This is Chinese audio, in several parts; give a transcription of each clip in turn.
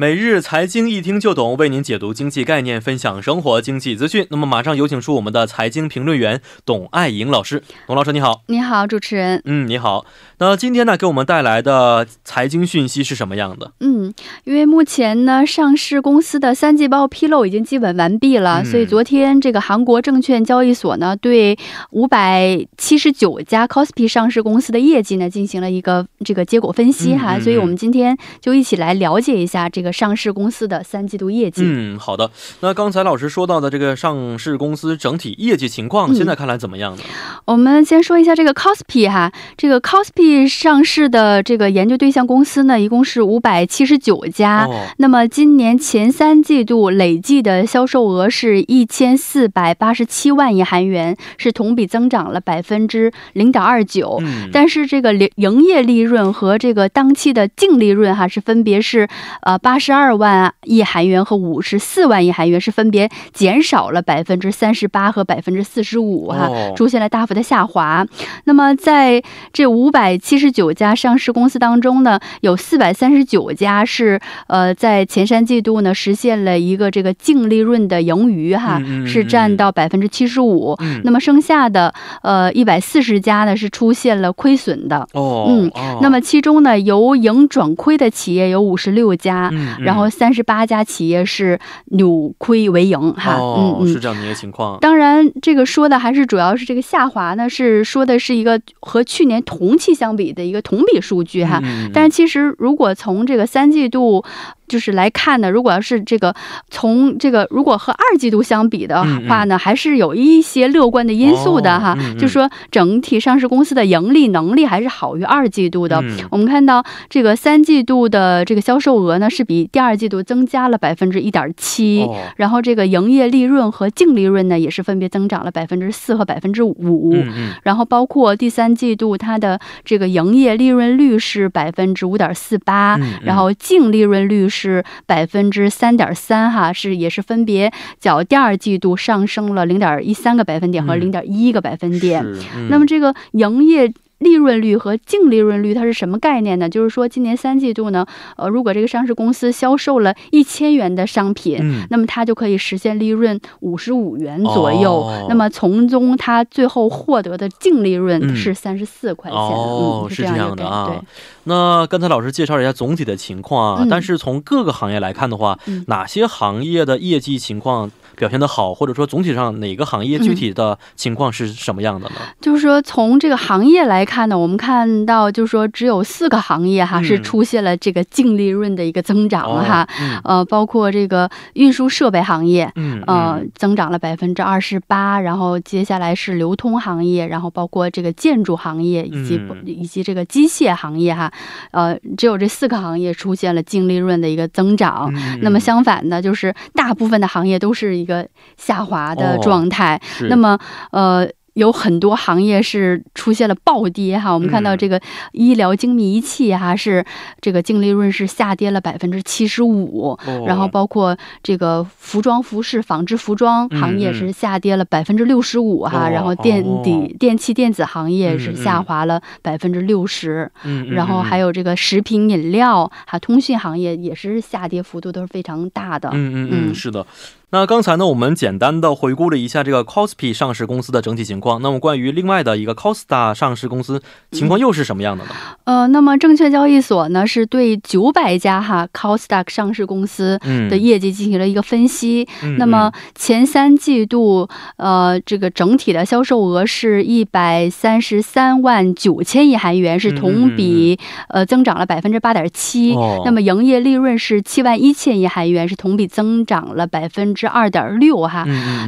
每日财经一听就懂，为您解读经济概念，分享生活经济资讯。那么，马上有请出我们的财经评论员董爱颖老师。董老师，你好。你好，主持人。嗯，你好。那今天呢，给我们带来的财经讯息是什么样的？嗯，因为目前呢，上市公司的三季报披露已经基本完毕了，所以昨天这个韩国证券交易所呢，对五百七十九家 c o s p i 上市公司的业绩呢，进行了一个这个结果分析哈。所以我们今天就一起来了解一下这个。上市公司的三季度业绩。嗯，好的。那刚才老师说到的这个上市公司整体业绩情况，现在看来怎么样呢？我们先说一下这个 c o s p i 哈，这个 c o s p i 上市的这个研究对象公司呢，一共是五百七十九家。那么今年前三季度累计的销售额是一千四百八十七万亿韩元，是同比增长了百分之零点二九。但是这个营营业利润和这个当期的净利润哈，是分别是呃八。十二万啊。亿韩元和五十四万亿韩元是分别减少了百分之三十八和百分之四十五哈，出现了大幅的下滑。那么在这五百七十九家上市公司当中呢，有四百三十九家是呃在前三季度呢实现了一个这个净利润的盈余哈，是占到百分之七十五。那么剩下的呃一百四十家呢是出现了亏损的。哦，嗯，那么其中呢由盈转亏的企业有五十六家。然后三十八家企业是扭亏为盈，哈，嗯嗯，是这样的一个情况。当然，这个说的还是主要是这个下滑呢，是说的是一个和去年同期相比的一个同比数据，哈。但是其实如果从这个三季度。就是来看呢，如果要是这个从这个如果和二季度相比的话呢，还是有一些乐观的因素的哈。就说整体上市公司的盈利能力还是好于二季度的。我们看到这个三季度的这个销售额呢是比第二季度增加了百分之一点七，然后这个营业利润和净利润呢也是分别增长了百分之四和百分之五。然后包括第三季度它的这个营业利润率是百分之五点四八，然后净利润率是。是百分之三点三哈，是也是分别较第二季度上升了零点一三个百分点和零点一个百分点。那么这个营业。利润率和净利润率它是什么概念呢？就是说，今年三季度呢，呃，如果这个上市公司销售了一千元的商品，嗯，那么它就可以实现利润五十五元左右。那么从中它最后获得的净利润是三十四块钱。哦，是这样的啊。对。那刚才老师介绍了一下总体的情况啊，但是从各个行业来看的话，哪些行业的业绩情况？表现的好，或者说总体上哪个行业具体的情况是什么样的呢？就是说从这个行业来看呢，我们看到就是说只有四个行业哈是出现了这个净利润的一个增长哈，呃，包括这个运输设备行业，呃，增长了百分之二十八，然后接下来是流通行业，然后包括这个建筑行业以及以及这个机械行业哈，呃，只有这四个行业出现了净利润的一个增长。那么相反呢，就是大部分的行业都是一。个下滑的状态，那么呃。有很多行业是出现了暴跌哈，我们看到这个医疗精密仪器哈是这个净利润是下跌了百分之七十五，然后包括这个服装服饰纺织服装行业是下跌了百分之六十五哈，然后电底电器电子行业是下滑了百分之六十，然后还有这个食品饮料哈通讯行业也是下跌幅度都是非常大的。嗯嗯嗯，是的。那刚才呢，我们简单的回顾了一下这个 c o s p i 上市公司的整体情况。那么关于另外的一个 Costa 上市公司情况又是什么样的呢？呃，那么证券交易所呢是对九百家哈 Costa 上市公司的业绩进行了一个分析。那么前三季度呃这个整体的销售额是一百三十三万九千亿韩元，是同比呃增长了百分之八点七。那么营业利润是七万一千亿韩元，是同比增长了百分之。是二点六哈，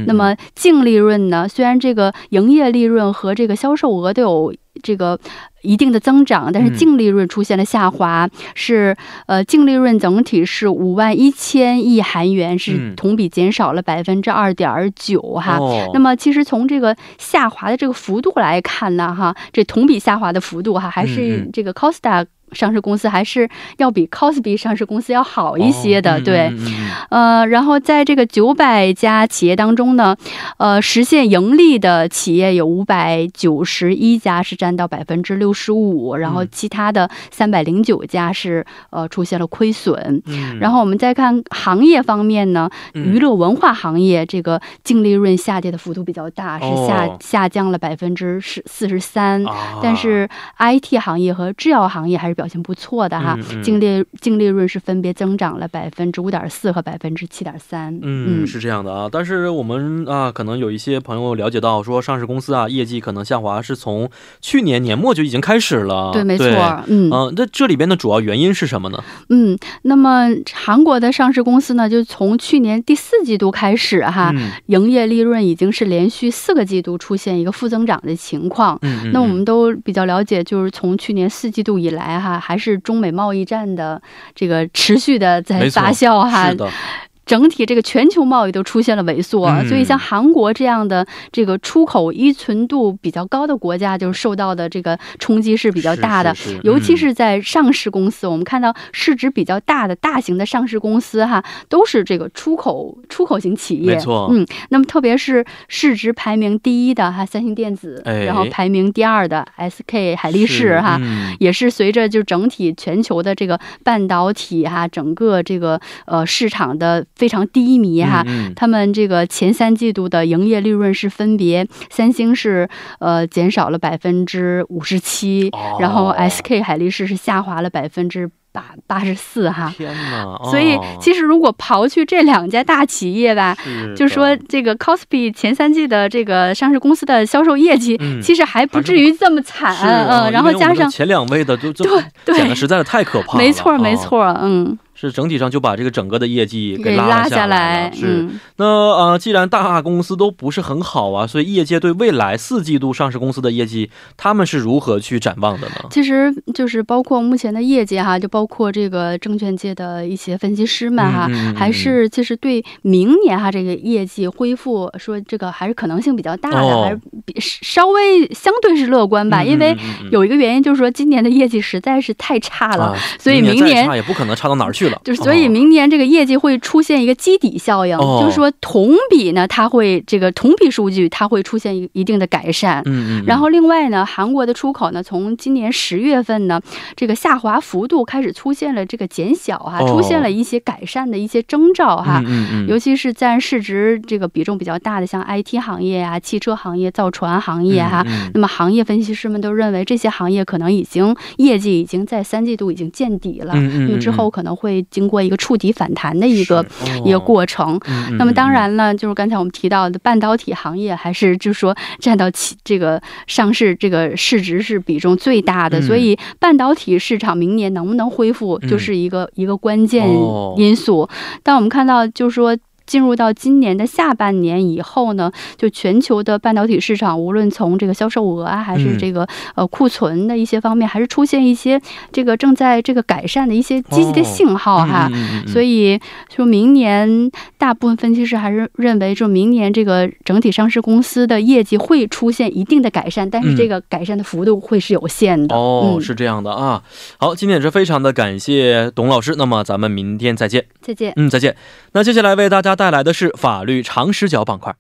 那么净利润呢？虽然这个营业利润和这个销售额都有这个一定的增长，但是净利润出现了下滑，是呃净利润整体是五万一千亿韩元，是同比减少了百分之二点九哈。那么其实从这个下滑的这个幅度来看呢，哈，这同比下滑的幅度哈，还是这个 Costa。上市公司还是要比 Cosby 上市公司要好一些的，对，呃，然后在这个九百家企业当中呢，呃，实现盈利的企业有五百九十一家，是占到百分之六十五，然后其他的三百零九家是呃出现了亏损。然后我们再看行业方面呢，娱乐文化行业这个净利润下跌的幅度比较大，是下下降了百分之十四十三，但是 IT 行业和制药行业还是表现不错的哈，净利净利润是分别增长了百分之五点四和百分之七点三。嗯，是这样的啊，但是我们啊，可能有一些朋友了解到说，上市公司啊业绩可能下滑是从去年年末就已经开始了。对，没错。嗯嗯，那这里边的主要原因是什么呢？嗯，那么韩国的上市公司呢，就从去年第四季度开始哈，营业利润已经是连续四个季度出现一个负增长的情况。嗯，那我们都比较了解，就是从去年四季度以来哈，还是中美贸易战的这个持续的在发酵哈。整体这个全球贸易都出现了萎缩，所以像韩国这样的这个出口依存度比较高的国家，就是受到的这个冲击是比较大的。尤其是在上市公司，我们看到市值比较大的大型的上市公司哈，都是这个出口出口型企业。没错，嗯，那么特别是市值排名第一的哈三星电子，然后排名第二的 SK 海力士哈，也是随着就整体全球的这个半导体哈整个这个呃市场的。非常低迷哈，他们这个前三季度的营业利润是分别，三星是呃减少了百分之五十七，然后 SK 海力士是下滑了百分之八八十四哈。天哪！所以其实如果刨去这两家大企业吧，就说这个 c o s p i 前三季的这个上市公司的销售业绩，其实还不至于这么惨。嗯，然后加上前两位的都对减的实在是太可怕了。没错，没错，嗯。是整体上就把这个整个的业绩给拉下来了。是那呃，既然大公司都不是很好啊，所以业界对未来四季度上市公司的业绩，他们是如何去展望的呢？其实就是包括目前的业绩哈，就包括这个证券界的一些分析师们哈，还是其实对明年哈这个业绩恢复说这个还是可能性比较大的，还是比稍微相对是乐观吧。因为有一个原因就是说今年的业绩实在是太差了，所以明年也不可能差到哪儿去了。就是，所以明年这个业绩会出现一个基底效应，就是说同比呢，它会这个同比数据它会出现一一定的改善。嗯嗯。然后另外呢，韩国的出口呢，从今年十月份呢，这个下滑幅度开始出现了这个减小哈，出现了一些改善的一些征兆哈。嗯嗯。尤其是占市值这个比重比较大的，像 IT 行业啊、汽车行业、造船行业哈。嗯。那么行业分析师们都认为，这些行业可能已经业绩已经在三季度已经见底了。嗯嗯。因为之后可能会。经过一个触底反弹的一个一个过程，那么当然了，就是刚才我们提到的半导体行业，还是就是说占到其这个上市这个市值是比重最大的，所以半导体市场明年能不能恢复，就是一个一个关键因素。但我们看到，就是说。进入到今年的下半年以后呢，就全球的半导体市场，无论从这个销售额啊，还是这个呃库存的一些方面，还是出现一些这个正在这个改善的一些积极的信号哈。所以，就明年大部分分析师还是认为，就明年这个整体上市公司的业绩会出现一定的改善，但是这个改善的幅度会是有限的。哦，是这样的啊。好，今天也是非常的感谢董老师，那么咱们明天再见。再见。嗯，再见。那接下来为大家。带来的是法律常识角板块。